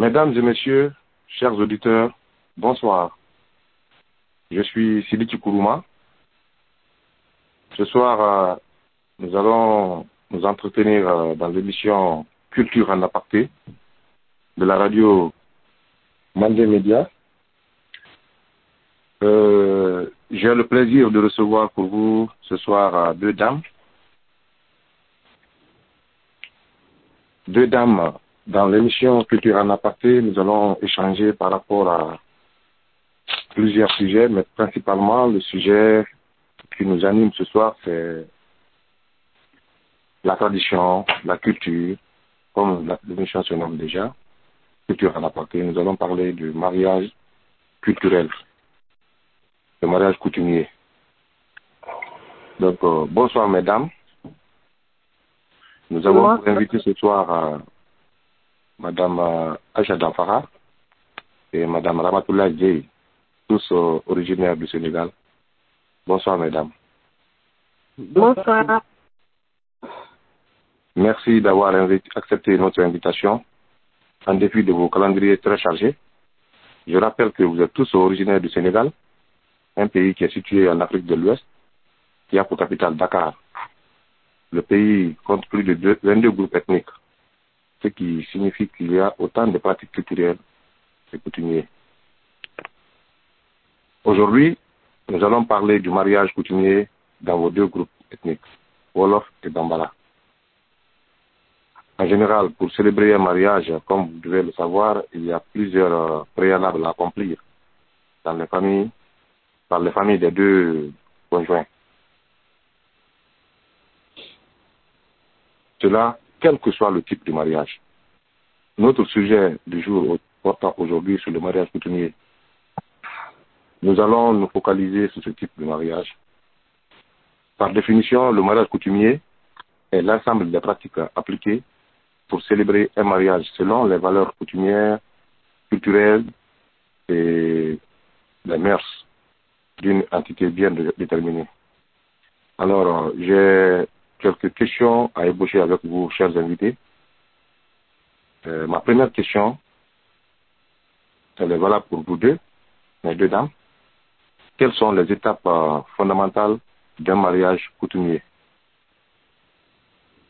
Mesdames et messieurs, chers auditeurs, bonsoir. Je suis Siliki Kourouma. Ce soir, euh, nous allons nous entretenir euh, dans l'émission Culture en aparté de la radio Mandé Média. Euh, J'ai le plaisir de recevoir pour vous ce soir deux dames. Deux dames dans l'émission Culture en aparté, nous allons échanger par rapport à plusieurs sujets, mais principalement le sujet qui nous anime ce soir, c'est la tradition, la culture, comme l'émission se nomme déjà, culture en aparté. Nous allons parler du mariage culturel, le mariage coutumier. Donc, euh, bonsoir mesdames. Nous avons invité ce soir euh, Madame euh, Aïcha Danfara et Madame Ramatoula Dieye, tous euh, originaires du Sénégal. Bonsoir mesdames. Bonsoir. Merci d'avoir accepté notre invitation en dépit de vos calendriers très chargés. Je rappelle que vous êtes tous originaires du Sénégal, un pays qui est situé en Afrique de l'Ouest, qui a pour capitale Dakar. Le pays compte plus de deux- 22 groupes ethniques, ce qui signifie qu'il y a autant de pratiques culturelles et coutumiers. Aujourd'hui, nous allons parler du mariage coutumier dans vos deux groupes ethniques, Wolof et Dambala. En général, pour célébrer un mariage, comme vous devez le savoir, il y a plusieurs euh, préalables à accomplir dans les familles, par les familles des deux conjoints. Cela, quel que soit le type de mariage. Notre sujet du jour portant aujourd'hui sur le mariage coutumier. Nous allons nous focaliser sur ce type de mariage. Par définition, le mariage coutumier est l'ensemble des pratiques appliquées pour célébrer un mariage selon les valeurs coutumières, culturelles et les mœurs d'une entité bien dé- déterminée. Alors, euh, j'ai quelques questions à ébaucher avec vous, chers invités. Euh, ma première question, elle est valable pour vous deux, mes deux dames. Quelles sont les étapes euh, fondamentales d'un mariage coutumier?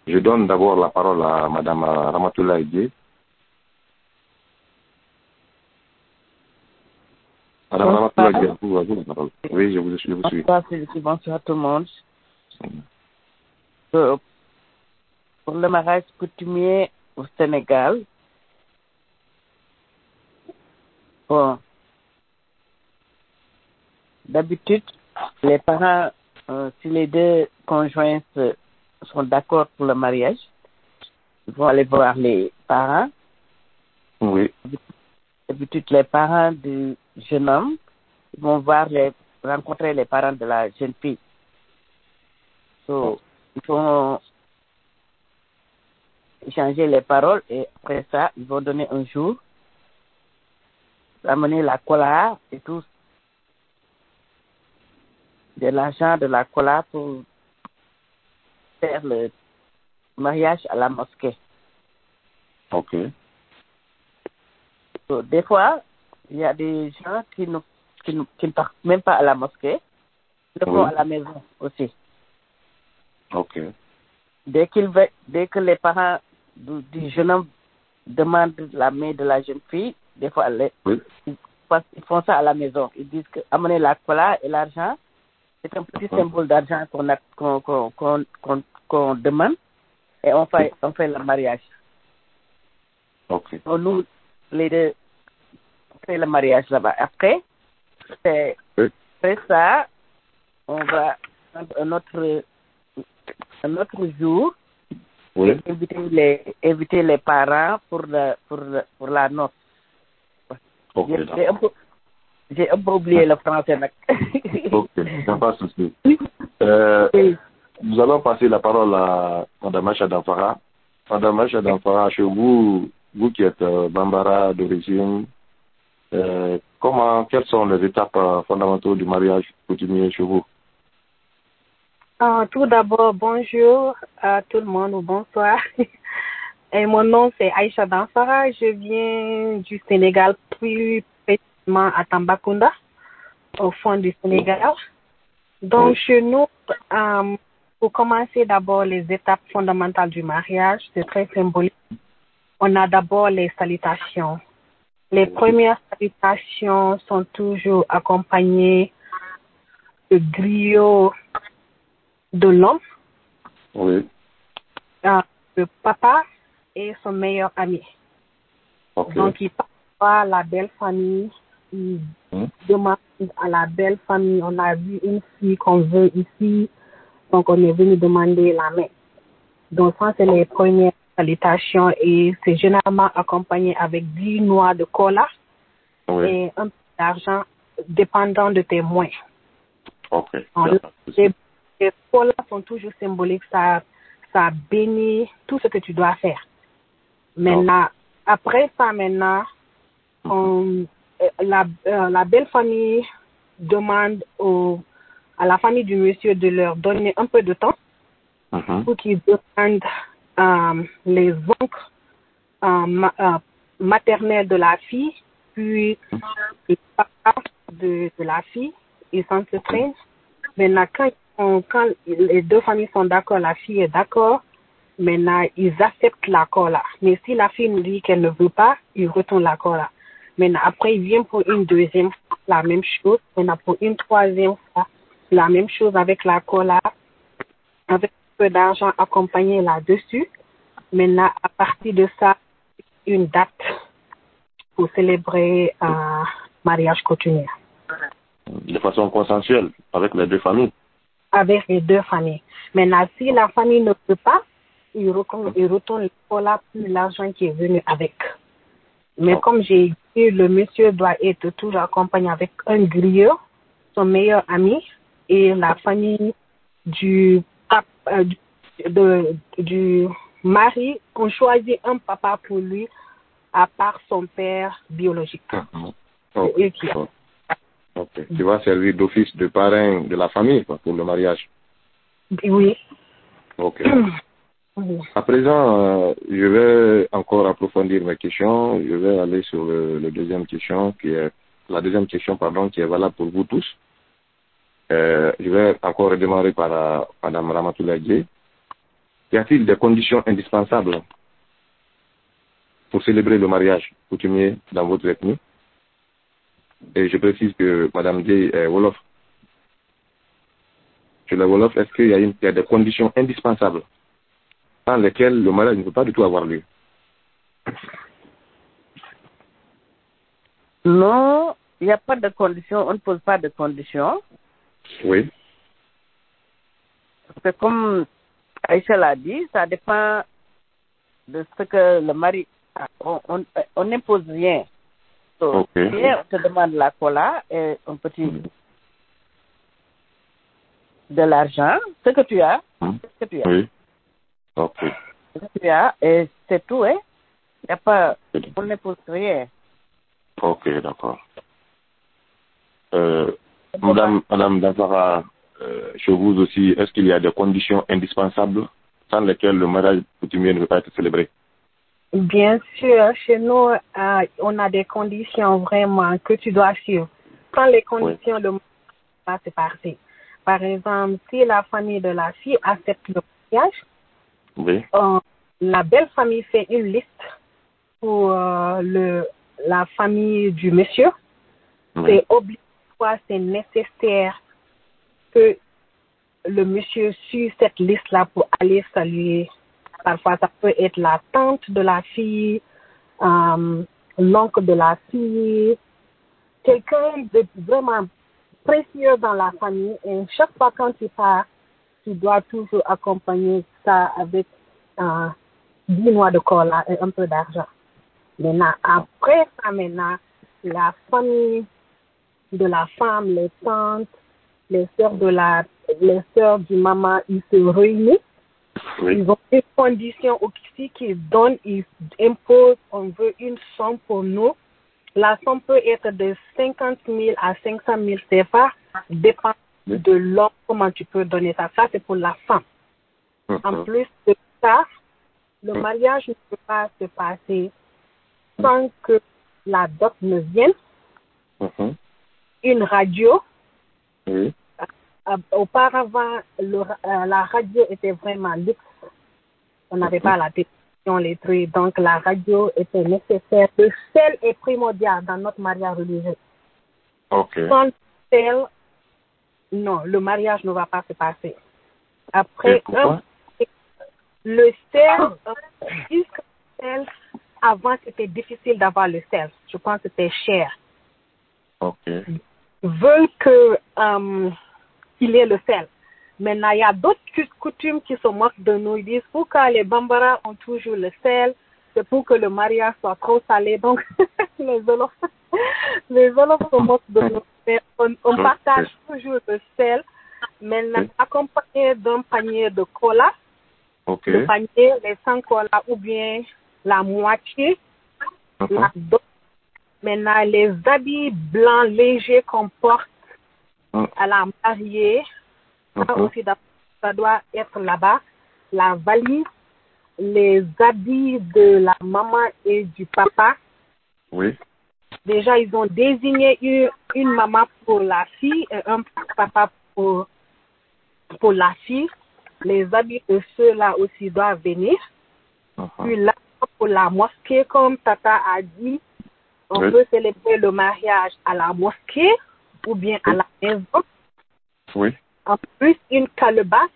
Je donne d'abord la parole à Madame Ramatoula. Madame Bonsoir. Ramatoula Dié, à vous, à vous la parole. Oui, je vous, je vous suis. Bonsoir, tout le monde. Euh, Pour le mariage coutumier au Sénégal, bon, d'habitude, les parents, euh, si les deux conjoints sont d'accord pour le mariage, ils vont aller voir les parents. Oui, D'habitude, les parents du jeune homme vont voir les, rencontrer les parents de la jeune fille. So, ils vont échanger les paroles et après ça, ils vont donner un jour, amener la cola et tout, de l'argent de la cola pour faire le mariage à la mosquée. ok. Des fois, il y a des gens qui ne, qui, qui ne partent même pas à la mosquée, ils le font Oui. à la maison aussi. Ok. Dès, qu'il veut, dès que les parents du, du jeune homme demandent la main de la jeune fille, des fois, les- Oui. ils, ils font ça à la maison. Ils disent que amener la cola et l'argent, c'est un petit symbole d'argent qu'on qu'on qu'on- qu'on demande et on fait, on fait le mariage. Ok. Donc, nous, les deux, on fait le mariage là-bas. Après, après ça, on va prendre un autre, un autre jour Oui. et inviter les, inviter les parents pour, le, pour, le- pour la noce. Ok, J'ai un, d'accord. peu- j'ai un peu oublié le français. Ok, pas de souci. Euh, Oui. nous allons passer la parole à Madame Acha Danfara. Madame Acha Danfara, chez vous, vous qui êtes euh, Bambara d'origine, euh, comment, quelles sont les étapes fondamentales du mariage coutumier chez vous? Ah, tout d'abord, bonjour à tout le monde ou bonsoir. Et mon nom, c'est Aïcha Dansara. Je viens du Sénégal, plus précisément à Tambacounda, au fond du Sénégal. Donc, chez nous, euh, pour commencer d'abord les étapes fondamentales du mariage, c'est très symbolique. On a d'abord les salutations. Les premières salutations sont toujours accompagnées de griot de l'homme, Oui. euh, le papa et son meilleur ami. Donc, il passe par la belle famille, il Hmm. demande à la belle famille, on a vu une fille qu'on veut ici, donc on est venu demander la main. Donc, ça, c'est les premières salutations et c'est généralement accompagné avec 10 noix de cola Oui. et un peu d'argent dépendant de tes moyens. Les, les colas sont toujours symboliques, ça, ça bénit tout ce que tu dois faire. Maintenant, après ça, maintenant, on- euh, la, euh, la belle famille demande au, à la famille du monsieur de leur donner un peu de temps Mhm. pour qu'ils demandent euh, les oncles euh, ma- euh, maternels de la fille, puis le papa de, de la fille, ils s'entreprennent. Maintenant, quand, quand les deux familles sont d'accord, la fille est d'accord, maintenant, ils acceptent l'accord là. Mais si la fille nous dit qu'elle ne veut pas, ils retournent l'accord là. Maintenant, après, ils viennent pour une deuxième fois, la même chose. Maintenant, pour une troisième fois, la même chose avec l'accord là, avec un peu d'argent accompagné là-dessus. Maintenant, à partir de ça, une date pour célébrer un mariage coutumier De façon consensuelle avec les deux familles. Avec les deux familles. Maintenant, si la famille ne peut pas, il retourne, il retourne là plus l'argent qui est venu avec. Mais Oh. comme j'ai dit, le monsieur doit être toujours accompagné avec un griot, son meilleur ami, et la famille du, euh, du, de- du mari. On choisit un papa pour lui, à part son père biologique. Qui- Ok. Ok. Tu vas servir d'office de parrain de la famille quoi, pour le mariage. Oui. Ok. À présent, euh, je vais encore approfondir mes questions. Je vais aller sur le, le deuxième question qui est la deuxième question pardon qui est valable pour vous tous. Euh, je vais encore redémarrer par euh, Madame Ramatoulaye. Y a-t-il des conditions indispensables pour célébrer le mariage coutumier dans votre ethnie? Et je précise que Madame Dié est Wolof. La Wolof, est-ce qu'il y, a y des conditions indispensables sans lesquelles le mariage ne peut pas du tout avoir lieu? Non, il n'y a pas de conditions, on ne pose pas de conditions. Oui. Parce que comme Aïcha l'a dit, ça dépend de ce que le mari... a. On n'impose rien. So, on te demande la cola et un petit... de l'argent, ce que tu as, Hmm. ce que tu as, Oui. Ok. ce que tu as, et c'est tout, hein. Il n'y a pas... On n'impose rien. Ok, d'accord. Euh, Madame, Madame Dazara, euh, chez vous aussi, est-ce qu'il y a des conditions indispensables sans lesquelles le mariage coutumier ne peut pas être célébré? Bien sûr, chez nous, euh, on a des conditions vraiment que tu dois suivre. Quand les conditions le pas c'est parti. Par exemple, si la famille de la fille accepte le mariage, Oui. euh, la belle famille fait une liste pour euh, le, la famille du monsieur. oui. C'est obligatoire, c'est nécessaire que le monsieur suive cette liste-là pour aller saluer. Parfois, ça peut être la tante de la fille, euh, l'oncle de la fille, quelqu'un de vraiment précieux dans la famille. Et chaque fois quand tu pars, tu dois toujours accompagner ça avec euh, 10 mois de cola et un peu d'argent. Maintenant, après ça, maintenant, la famille de la femme, les tantes, les sœurs de la, les sœurs du maman, ils se réunissent. Ils ont des conditions aussi qu'ils donnent, ils imposent, on veut une somme pour nous. La somme peut être de 50 000 à 500 000 CFA, dépend de l'homme, comment tu peux donner ça. Ça, c'est pour la femme. En Mhm. plus de ça, le mariage ne peut pas se passer sans que la dot ne vienne, Mhm. une radio. Auparavant, le euh, la radio était vraiment luxe. On n'avait pas la télévision, les trucs. Donc, la radio était nécessaire. Le sel est primordial dans notre mariage religieux. Sans le sel, non, le mariage ne va pas se passer. Après, un- le sel, le sel, avant, c'était difficile d'avoir le sel. Je pense que c'était cher. Ok. veulent que euh, qu'il ait le sel. Maintenant, il y a d'autres cou- coutumes qui se moquent de nous. Ils disent pourquoi les Bambara ont toujours le sel, c'est pour que le mariage soit trop salé. Donc, les Olofs, les Olofs se moquent de nous. Mais on, partage toujours le sel. Maintenant, accompagné d'un panier de cola, Ok. le panier, les 100 cola ou bien la moitié, la. Maintenant, les habits blancs légers qu'on porte. À la mariée, ça Mhm. aussi, ça doit être là-bas. La valise, les habits de la maman et du papa. Oui. Déjà, ils ont désigné une, une maman pour la fille et un papa pour, pour la fille. Les habits de ceux-là aussi doivent venir. Mhm. Puis là, pour la mosquée, comme Tata a dit, on Oui. peut célébrer le mariage à la mosquée ou bien à la maison. Oui. En plus, une calebasse.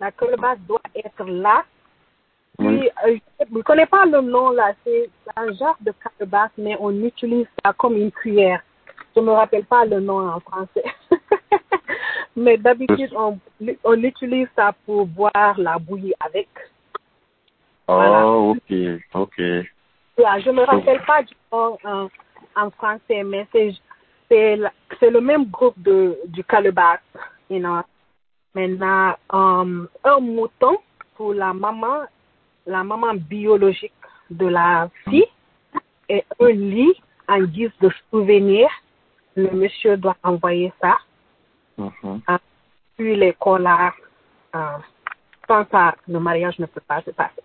La calebasse doit être là. Oui. euh, je ne connais pas le nom là, c'est un genre de calebasse, mais on utilise ça comme une cuillère. Je ne me rappelle pas le nom en français. mais d'habitude, on, on utilise ça pour boire la bouillie avec. Voilà. Oh, ok. Ok. Yeah, je ne me rappelle pas du nom en, en français, mais c'est c'est c'est le même groupe de du calebasse, you know. Maintenant, um, un mouton pour la maman, la maman biologique de la fille, et un lit en guise de souvenir. Le monsieur doit envoyer ça. Mhm. Puis les collards, sans ça, le mariage ne peut pas se passer.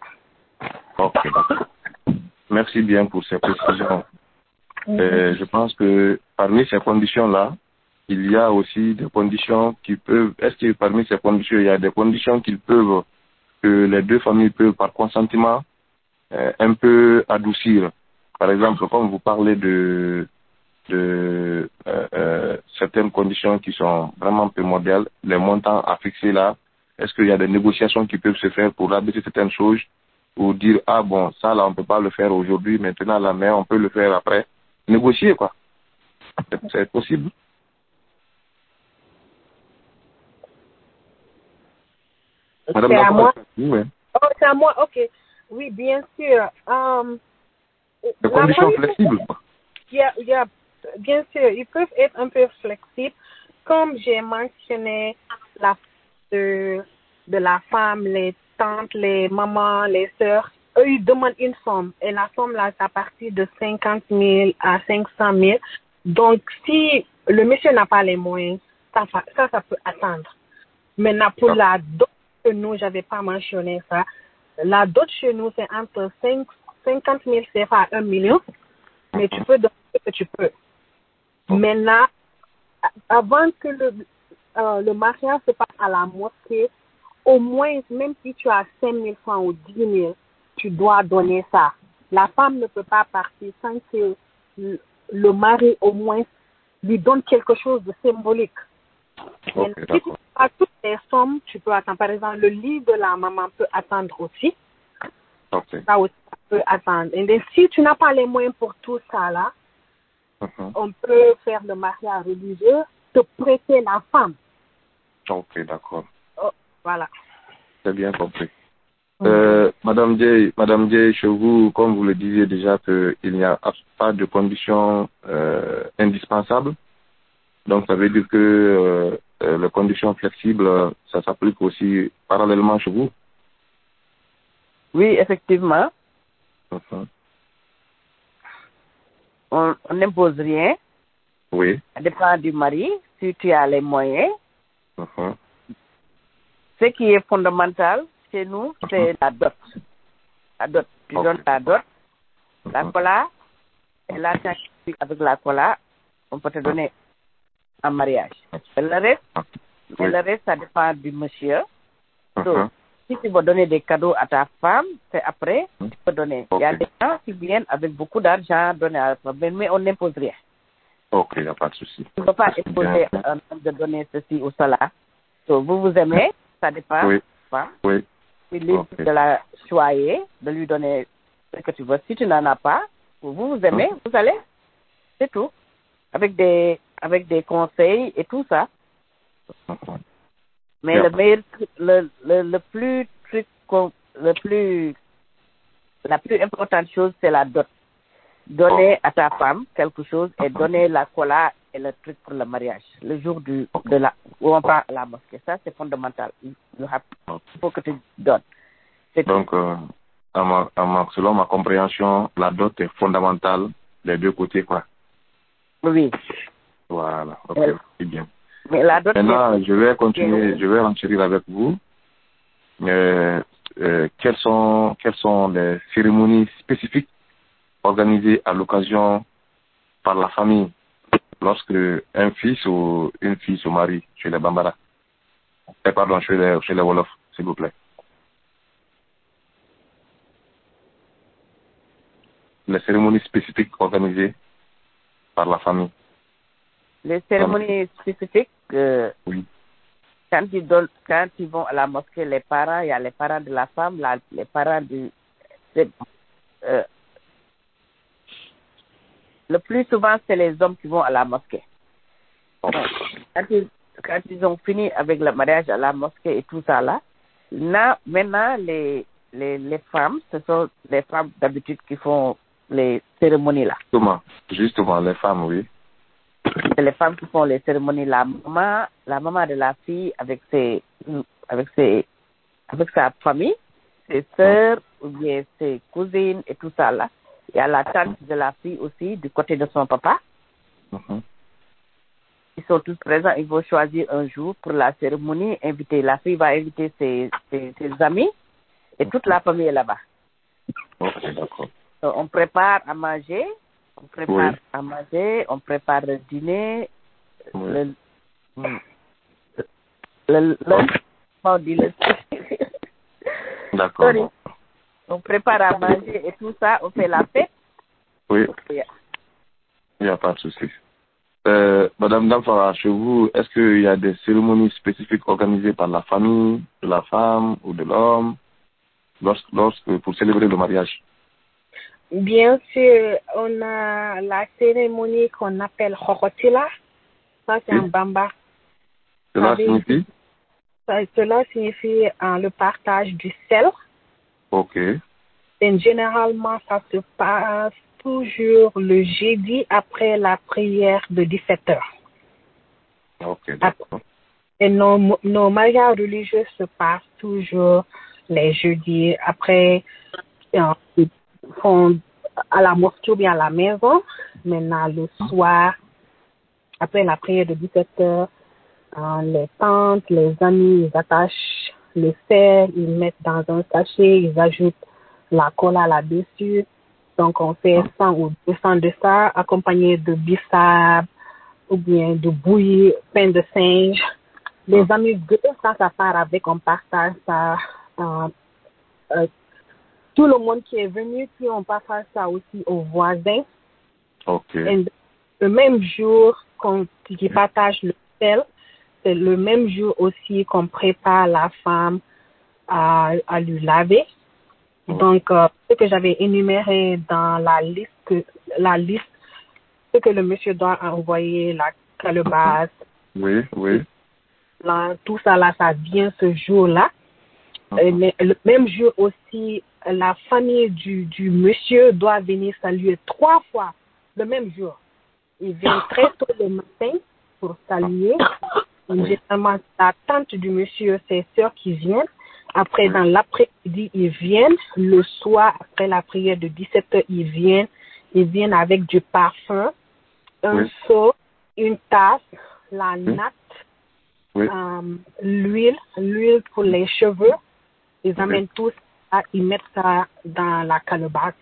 Ok. Merci bien pour ces précisions. Euh, je pense que parmi ces conditions-là, il y a aussi des conditions qui peuvent. Est-ce que parmi ces conditions, il y a des conditions qu'ils peuvent, que les deux familles peuvent, par consentement, euh, un peu adoucir? Par exemple, comme vous parlez de, de euh, certaines conditions qui sont vraiment primordiales, les montants à fixer là, est-ce qu'il y a des négociations qui peuvent se faire pour abaisser certaines choses ou dire ah bon ça là on peut pas le faire aujourd'hui maintenant là mais on peut le faire après? Négocier quoi C'est- c'est possible Madame C'est à moi. oui. Oh, c'est à moi, ok. Oui, bien sûr. Um, la conditions flexibles quoi. Il y a- il y a- bien sûr, ils peuvent être un peu flexibles. Comme j'ai mentionné, la de, de la femme, les tantes, les mamans, les sœurs, eux, ils demandent une somme. Et la somme, là, c'est à partir de 50 000 à 500 000. Donc, si le monsieur n'a pas les moyens, ça, ça, ça peut attendre. Maintenant, pour la dot chez nous, j'avais pas mentionné ça. La dot chez nous, c'est entre 5, 50 000 CFA à 1 million. Mais tu peux donner ce que tu peux. Maintenant, avant que le, euh, le mariage se passe à la mosquée, au moins, même si tu as 5 000 francs ou 10 000, tu dois donner ça. La femme ne peut pas partir sans que le, mari, au moins, lui donne quelque chose de symbolique. Si tu d'accord. as toutes les sommes, tu peux attendre. Par exemple, le lit de la maman peut attendre aussi. Ça aussi, ça peut attendre. Et then, si tu n'as pas les moyens pour tout ça, là, Mhm. on peut faire le mariage religieux, te prêter la femme. Ok, d'accord. Oh, voilà. C'est bien compris. Euh, Madame Jay, Madame Jay, chez vous, comme vous le disiez déjà, que il n'y a pas de conditions euh, indispensables. Donc, ça veut dire que euh, euh, les conditions flexibles, ça s'applique aussi parallèlement chez vous. Oui, effectivement, on on n'impose rien. Oui. Ça dépend du mari, si tu as les moyens. Ce qui est fondamental chez nous, c'est la dot. La dot. Tu Ok. donnes la dot, la Mhm. cola, et tu- avec la cola, on peut te donner en mariage. Et le reste, et le reste, ça dépend du monsieur. Mhm. si tu veux donner des cadeaux à ta femme, c'est après, Mhm. tu peux donner. Il y a des gens qui viennent avec beaucoup d'argent donner à la femme, mais, on n'impose rien. Ok, il n'y a pas de souci. Tu ne peux pas imposer un homme de donner ceci ou cela. So, vous vous aimez, ça dépend. Oui, Pas. oui. Tu es libre de la choyer, de lui donner ce que tu veux. Si tu n'en as pas, vous vous aimez, Mhm. vous allez. C'est tout. Avec des, avec des conseils et tout ça. Mais le meilleur, le, le, le plus truc, le plus, la plus importante chose, c'est la dot. Donner à ta femme quelque chose et donner la cola et le truc pour le mariage. Le jour du, de la, où on part à la mosquée. Ça, c'est fondamental. Il faut que tu donnes. Donc, euh, à ma, à ma- selon ma compréhension, la dot est fondamentale des deux côtés, quoi. Oui. Voilà, ok, Euh, c'est bien. Mais la dot, Maintenant, je vais continuer, je vais enchérir avec vous. Euh, quelles sont, quelles sont les cérémonies spécifiques organisées à l'occasion par la famille? Lorsque un fils ou une fille se marie chez les Bambara Eh, Pardon, chez les, chez les Wolof, s'il vous plaît. Les cérémonies spécifiques organisées par la famille. les cérémonies spécifiques, euh, Oui. quand ils donnent, quand ils vont à la mosquée, les parents, il y a les parents de la femme, la- les parents du, euh, le plus souvent, c'est les hommes qui vont à la mosquée. Ok. Quand ils, quand ils ont fini avec le mariage à la mosquée et tout ça là, là, maintenant, les, les, les femmes, ce sont les femmes d'habitude qui font les cérémonies là. Justement, justement, les femmes, oui. c'est les femmes qui font les cérémonies. La maman, la maman de la fille avec ses, avec ses, avec sa famille, ses sœurs ou bien ses cousines et tout ça là. Il y a la tante de la fille aussi du côté de son papa. Mhm. Ils sont tous présents. Ils vont choisir un jour pour la cérémonie. Inviter la fille va inviter ses, ses, ses amis et toute la famille est là-bas. Ok, d'accord. Donc, on prépare à manger. On prépare Oui. à manger. On prépare le dîner. Oui. le, le, le, on dit le, D'accord. On prépare à manger et tout ça, on fait la fête. Oui, Yeah. il n'y a pas de souci. Euh, Madame Damfara, chez vous, est-ce qu'il y a des cérémonies spécifiques organisées par la famille, de la femme ou de l'homme lorsque, lorsque, pour célébrer le mariage? Bien sûr, on a la cérémonie qu'on appelle Hokotila. Ça, c'est Oui. un bamba. Cela Avec- signifie? Ça- Cela signifie euh, le partage du sel. Ok, Et généralement, ça se passe toujours le jeudi après la prière de 17 heures. ok, d'accord. Et nos, nos mariages religieux se passent toujours les jeudis après, euh, ils font à la mosquée ou bien à la maison. Maintenant, le soir, après la prière de 17 heures, euh, les tantes, les amis, ils attachent le sel, ils mettent dans un sachet, ils ajoutent la cola là-dessus. Donc, on fait 100 ou 200 de ça, accompagné de bissap ou bien de bouillie, pain de singe. Les amis, de- ça, ça part avec, on partage ça. euh, euh, tout le monde qui est venu, puis on partage ça aussi aux voisins. Ok, Et le même jour qu'on qui partage le sel, c'est le même jour aussi qu'on prépare la femme à, à lui laver. Donc, euh, ce que j'avais énuméré dans la liste, que, la liste, ce que le monsieur doit envoyer, la calebasse, oui, oui. là, tout ça là, ça vient ce jour-là. Et mais le même jour aussi, la famille du, du monsieur doit venir saluer trois fois le même jour. Ils viennent très tôt le matin pour saluer. Et Généralement, la tante du monsieur, ses sœurs qui viennent. Après, Oui. dans l'après-midi, ils viennent. Le soir, après la prière de 17 heures, ils viennent. Ils viennent avec du parfum, un Oui. seau, une tasse, la natte, Oui. euh, l'huile, l'huile pour les cheveux. Ils Oui. amènent tous ça, ils mettent ça dans la calebasse.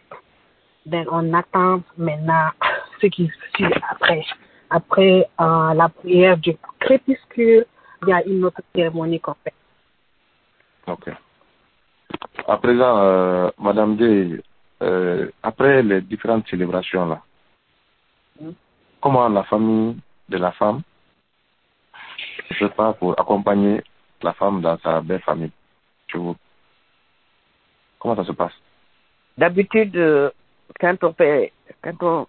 Donc, on attend maintenant ce qui suit après. Après euh, la prière du crépuscule, il y a une autre cérémonie qu'on fait. Ok. À présent, euh, Madame D, euh, après les différentes célébrations là, Mm. comment la famille de la femme se prépare pour accompagner la femme dans sa belle famille? Chez vous Comment ça se passe? D'habitude, quand on fait, quand on,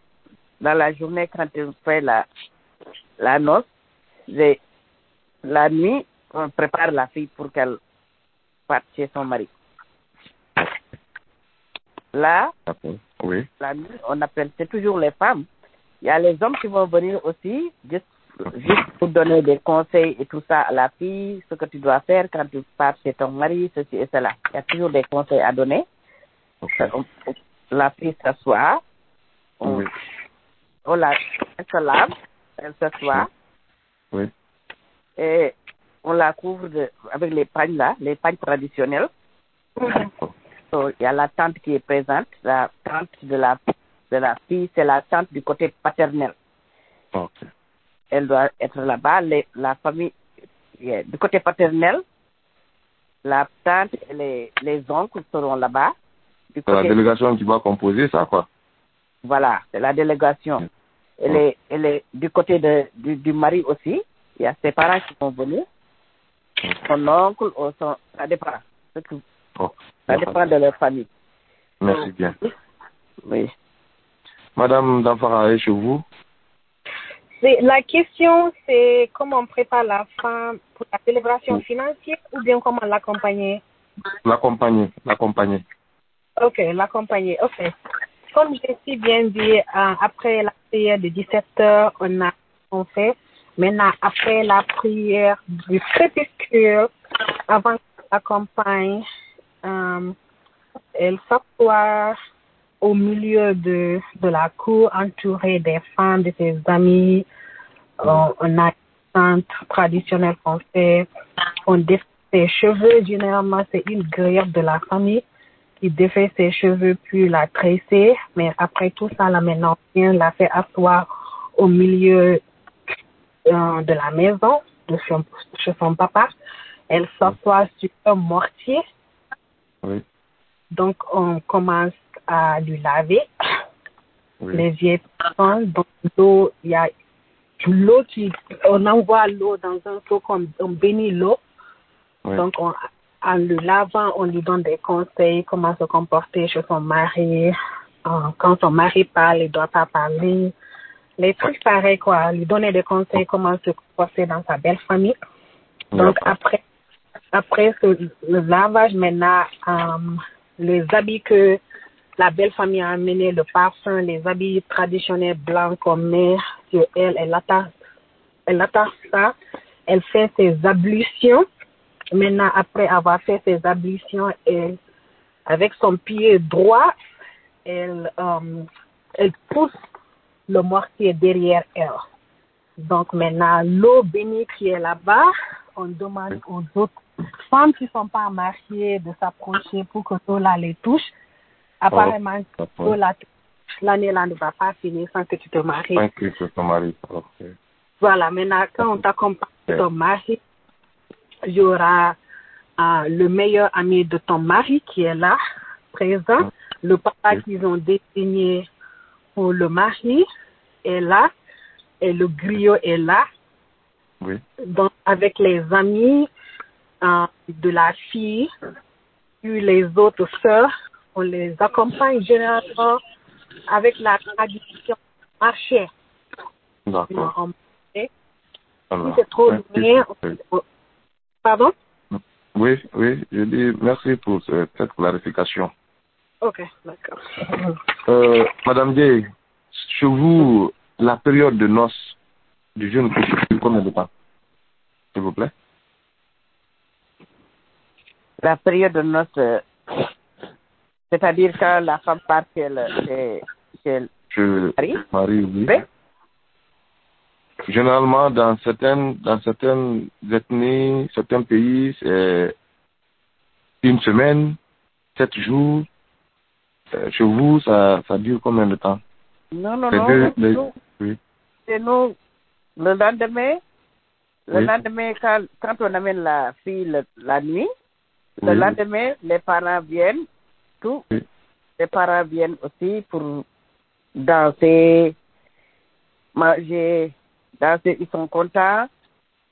dans la journée, quand on fait la, la noce, j'ai- la nuit, on prépare la fille pour qu'elle parte chez son mari. Là. Oui. la nuit, on appelle, c'est toujours les femmes. Il y a les hommes qui vont venir aussi, juste, juste pour donner des conseils et tout ça à la fille, ce que tu dois faire quand tu pars chez ton mari, ceci et cela. Il y a toujours des conseils à donner. On- la fille s'assoit, Oui. On la, elle se lave, elle s'assoit, Oui. et on la couvre de, avec les pagnes là, les pagnes traditionnelles. Il y a la tante qui est présente, la tante de la, de la fille, c'est la tante du côté paternel. Ok. Elle doit être là-bas. La famille, yeah, du côté paternel, la tante et les, les oncles seront là-bas. C'est la délégation qui va composer ça, quoi. voilà, c'est la délégation. Et les, et les, du côté de, du, du mari aussi, il y a ses parents qui vont venir. Son oncle, ou son, ça dépend. Oh. Ça dépend de leur famille. Merci bien. Oui. Madame Danfara est chez vous La question, c'est comment on prépare la femme pour la célébration financière ou bien comment l'accompagner? L'accompagner, l'accompagner. Ok, l'accompagner. Ok. Comme j'ai si bien dit, euh, après la prière de 17 heures, on a on. Maintenant, après la prière du crépuscule, avant qu'on accompagne, euh, elle s'assoit au milieu de, de la cour, entourée des femmes, de ses amis. Euh, on a traditionnelle qu'on fait. On défait ses cheveux. Généralement, c'est une grille de la famille qui défait ses cheveux puis la tresser. Mais après tout ça, on vient la fait asseoir au milieu euh, de la maison de son, chez son papa. Elle s'assoit sur un mortier. Oui. Donc, on commence à lui laver Oui. les vieilles personnes. Donc, l'eau, il y a l'eau qui, on envoie l'eau dans un seau comme on bénit l'eau. Oui. Donc, on, en le lavant, on lui donne des conseils, comment se comporter chez son mari. Euh, quand son mari parle, il ne doit pas parler. Les trucs pareils, quoi. Lui donner des conseils, comment se comporter dans sa belle famille. Donc, après, après ce, le lavage, maintenant, euh, les habits que la belle famille a amenés, le parfum, les habits traditionnels blancs qu'on met sur elle, elle attache, elle attache ça, elle fait ses ablutions. Maintenant, après avoir fait ses ablutions, elle, avec son pied droit, elle, euh, elle pousse le mortier derrière elle. Donc maintenant, l'eau bénie qui est là-bas, on demande aux autres femmes qui ne sont pas mariées de s'approcher pour que l'eau là les touche. Apparemment, d'accord. l'eau là, l'année là ne va pas finir sans que tu te maries. Que. Voilà, maintenant, quand on t'accompagne ton mari, il y aura euh, le meilleur ami de ton mari qui est là, présent. Le papa Oui. qu'ils ont désigné pour le mari est là. Et le griot est là. Oui. Donc, avec les amis euh, de la fille, puis les autres sœurs, on les accompagne généralement avec la tradition marché. D'accord. Si c'est trop loin, on- pardon? Oui, oui, je dis merci pour ce- cette clarification. Ok, d'accord. Euh, Madame Day, chez vous, la période de noces du jeune couple, c'est combien de temps S'il vous plaît? La période de noces, euh, c'est-à-dire quand la femme part chez le, chez, chez le Je, mari, Marie, oui. oui, Généralement, dans certaines, dans certaines ethnies, certains pays, c'est une semaine, sept jours. Euh, chez vous, ça, ça dure combien de temps? Non, non, non. deux- les- nous, oui. nous, le lendemain, le Oui. lendemain, quand, quand on amène la fille le- la nuit, le Oui. lendemain, les parents viennent, tout. Oui. Les parents viennent aussi pour danser, manger, ils sont contents.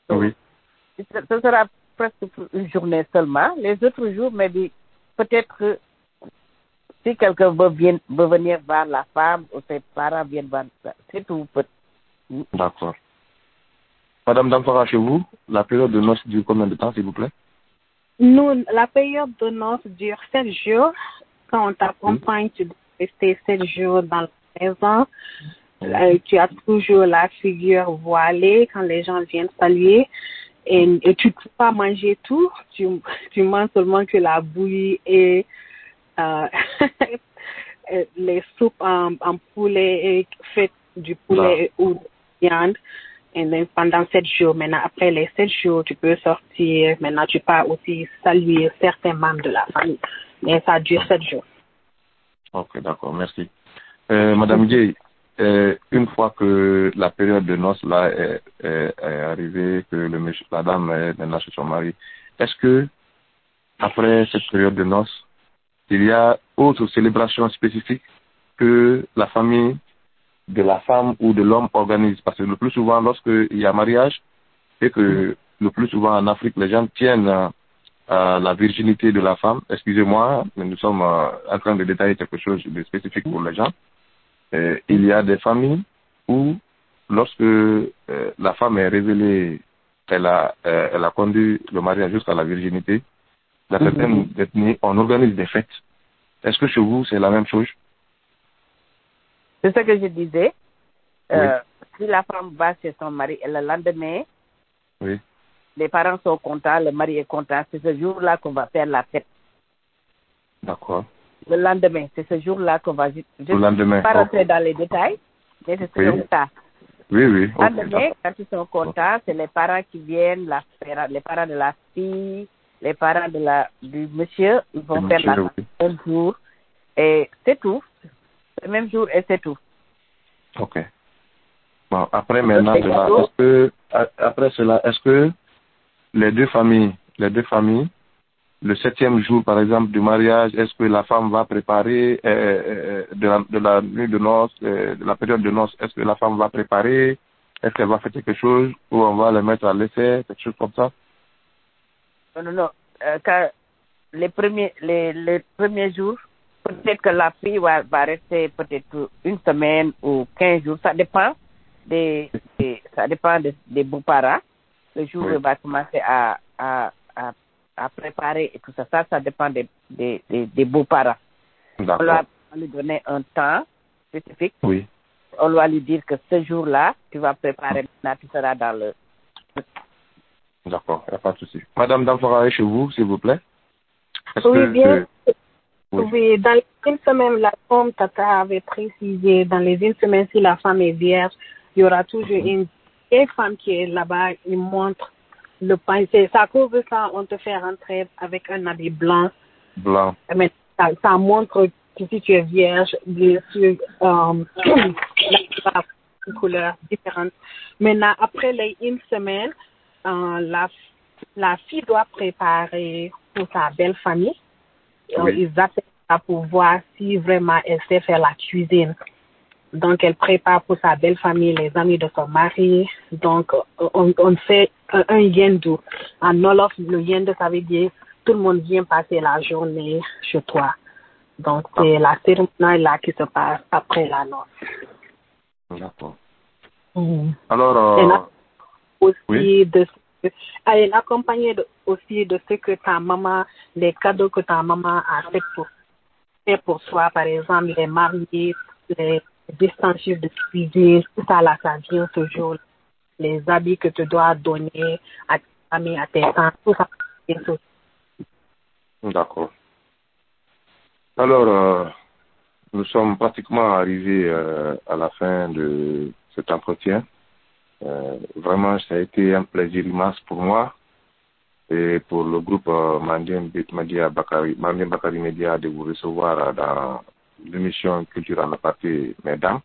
Donc, Oui. ce ce sera presque pour une journée seulement. Les autres jours, mais peut-être si quelqu'un veut, venir voir la femme ou ses parents viennent voir, ça, c'est tout. peut- D'accord. Madame Damfara, chez vous, la période de noces dure combien de temps, s'il vous plaît? Nous, la période de noces dure sept jours. Quand on t'accompagne, tu dois rester sept jours dans la maison. Euh, tu as toujours la figure voilée quand les gens viennent saluer. Et, et tu ne peux pas manger tout. Tu, tu manges seulement que la bouillie et euh, les soupes en, en poulet et faites du poulet ou de viande. Et then pendant sept jours, maintenant, après les sept jours, tu peux sortir. Maintenant, tu peux aussi saluer certains membres de la famille. Mais ça dure sept jours. Ok, d'accord, merci. Euh, Madame Gay, euh, une fois que la période de noces là est, arrivée, que le monsieur, la dame est maintenant chez son mari, est-ce que après cette période de noces, il y a autre célébration spécifique que la famille de la femme ou de l'homme organise? Parce que le plus souvent, lorsqu'il y a mariage, et que le plus souvent en Afrique, les gens tiennent à, à la virginité de la femme. Excusez-moi, mais nous sommes euh, en train de détailler quelque chose de spécifique pour les gens. Euh, il y a des familles où, lorsque euh, la femme est révélée, elle a, euh, elle a conduit le mariage jusqu'à la virginité, dans certaines ethnies, on organise des fêtes. Est-ce que chez vous, c'est la même chose? C'est ce que je disais. Si la femme va chez son mari et le lendemain, Oui. les parents sont contents, le mari est content, c'est ce jour-là qu'on va faire la fête. D'accord. Le lendemain, c'est ce jour-là qu'on va... Je Le lendemain. ne vais pas rentrer dans les détails, mais c'est ce Oui. jour-là. Oui, oui. Le lendemain, quand ils sont contents, c'est les parents qui viennent, la, les parents de la fille, les parents de la, du monsieur, ils vont faire la monsieur, oui. un jour. Et c'est tout. Le même jour et c'est tout. Ok. Bon, après maintenant, est-ce que, après cela, est-ce que les deux familles, les deux familles, le septième jour, par exemple, du mariage, est-ce que la femme va préparer euh, euh, de, la, de la nuit de noces, euh, de la période de noces, est-ce que la femme va préparer, est-ce qu'elle va faire quelque chose, ou on va le mettre à l'essai, quelque chose comme ça? Non, non, non. Euh, quand les premiers, les, les premiers jours, peut-être que la fille va, va rester peut-être une semaine ou quinze jours. Ça dépend des, des- ça dépend des, des beaux-parents. Le jour où Oui. elle va commencer à, à, à, à préparer et tout ça. Ça, ça dépend des, des, des, des beaux-parents. On va lui donner un temps spécifique. Oui. On va lui dire que ce jour-là, tu vas préparer, maintenant tu seras dans le, D'accord, il n'y a pas de souci. Madame Damfara est chez vous, s'il vous plaît Est-ce Oui, que- bien. Oui. Oui, dans les une semaine, la comme Tata avait précisé, dans les une semaine, si la femme est vierge, il y aura toujours une vieille femme qui est là-bas, il montre le pain. C'est à cause de ça, on te fait rentrer avec un habit blanc. Blanc. Mais ça, ça montre que si tu es vierge, bien sûr, euh, une couleur différente. Maintenant, après les une semaine, euh, la, la fille doit préparer pour sa belle famille. Euh. Ils appellent ça pour voir si vraiment elle sait faire la cuisine. Donc, elle prépare pour sa belle famille, les amis de son mari. Donc, on, on fait un, un yendu. En Olof, le yendu, ça veut dire tout le monde vient passer la journée chez toi. Donc, c'est la cérémonie là qui se passe après la noce. D'accord. Mhm. Alors, euh, aussi Oui. de elle est accompagnée de- aussi de ce que ta maman, les cadeaux que ta maman a fait pour, fait pour toi, par exemple, les mariés, les ustensiles de tout ça là, ça vient toujours. Les habits que tu dois donner à ta famille, à tes parents, tout ça. D'accord. Alors, euh, nous sommes pratiquement arrivés euh, à la fin de cet entretien. Euh, vraiment, ça a été un plaisir immense pour moi et pour le groupe Mandien Bakari, Bakari Media de vous recevoir dans l'émission Culture en aparté, mesdames.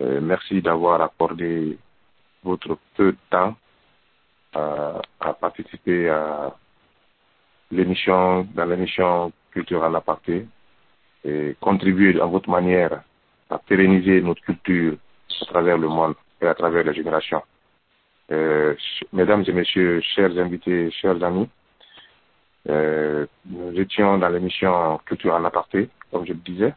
Euh, merci d'avoir accordé votre peu de temps à participer à l'émission, dans l'émission Culture en aparté et contribuer à votre manière à pérenniser notre culture à travers le monde et à travers les générations. Euh, mesdames et messieurs, chers invités, chers amis, euh, nous étions dans l'émission Culture en aparté, comme je le disais.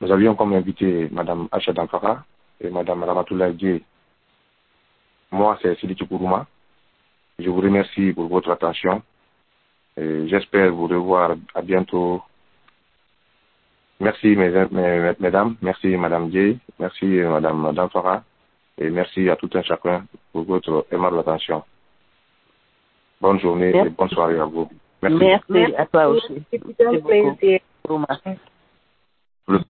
Nous avions comme invité Madame Acha Damfara et Madame Ramatoulaye Dié. Moi, c'est Sidi Kourouma. Je vous remercie pour votre attention et j'espère vous revoir à bientôt. Merci mes, mes, mesdames, merci Madame Dié, merci Madame Damfara et merci à tout un chacun pour votre aimable attention. Bonne journée Merci. et bonne soirée à vous. Merci. Merci à toi aussi. Un Merci beaucoup. plaisir. Rouma.